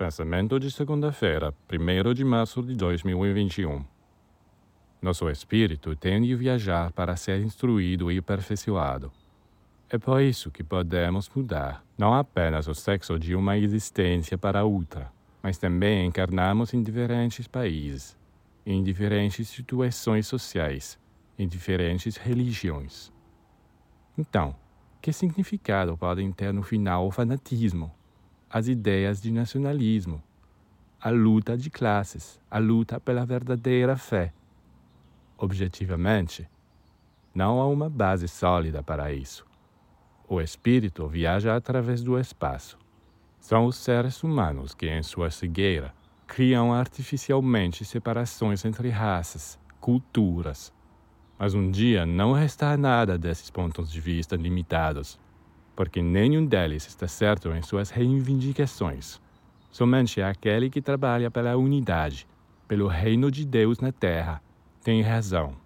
Pensamento de segunda-feira, 1 de março de 2021. Nosso espírito tem de viajar para ser instruído e aperfeiçoado. É por isso que podemos mudar não apenas o sexo de uma existência para outra, mas também encarnamos em diferentes países, em diferentes situações sociais, em diferentes religiões. Então, que significado podem ter no final o fanatismo, as ideias de nacionalismo, a luta de classes, a luta pela verdadeira fé. Objetivamente, não há uma base sólida para isso. O espírito viaja através do espaço. São os seres humanos que, em sua cegueira, criam artificialmente separações entre raças, culturas. Mas um dia não restará nada desses pontos de vista limitados porque nenhum deles está certo em suas reivindicações. Somente aquele que trabalha pela unidade, pelo reino de Deus na terra, tem razão.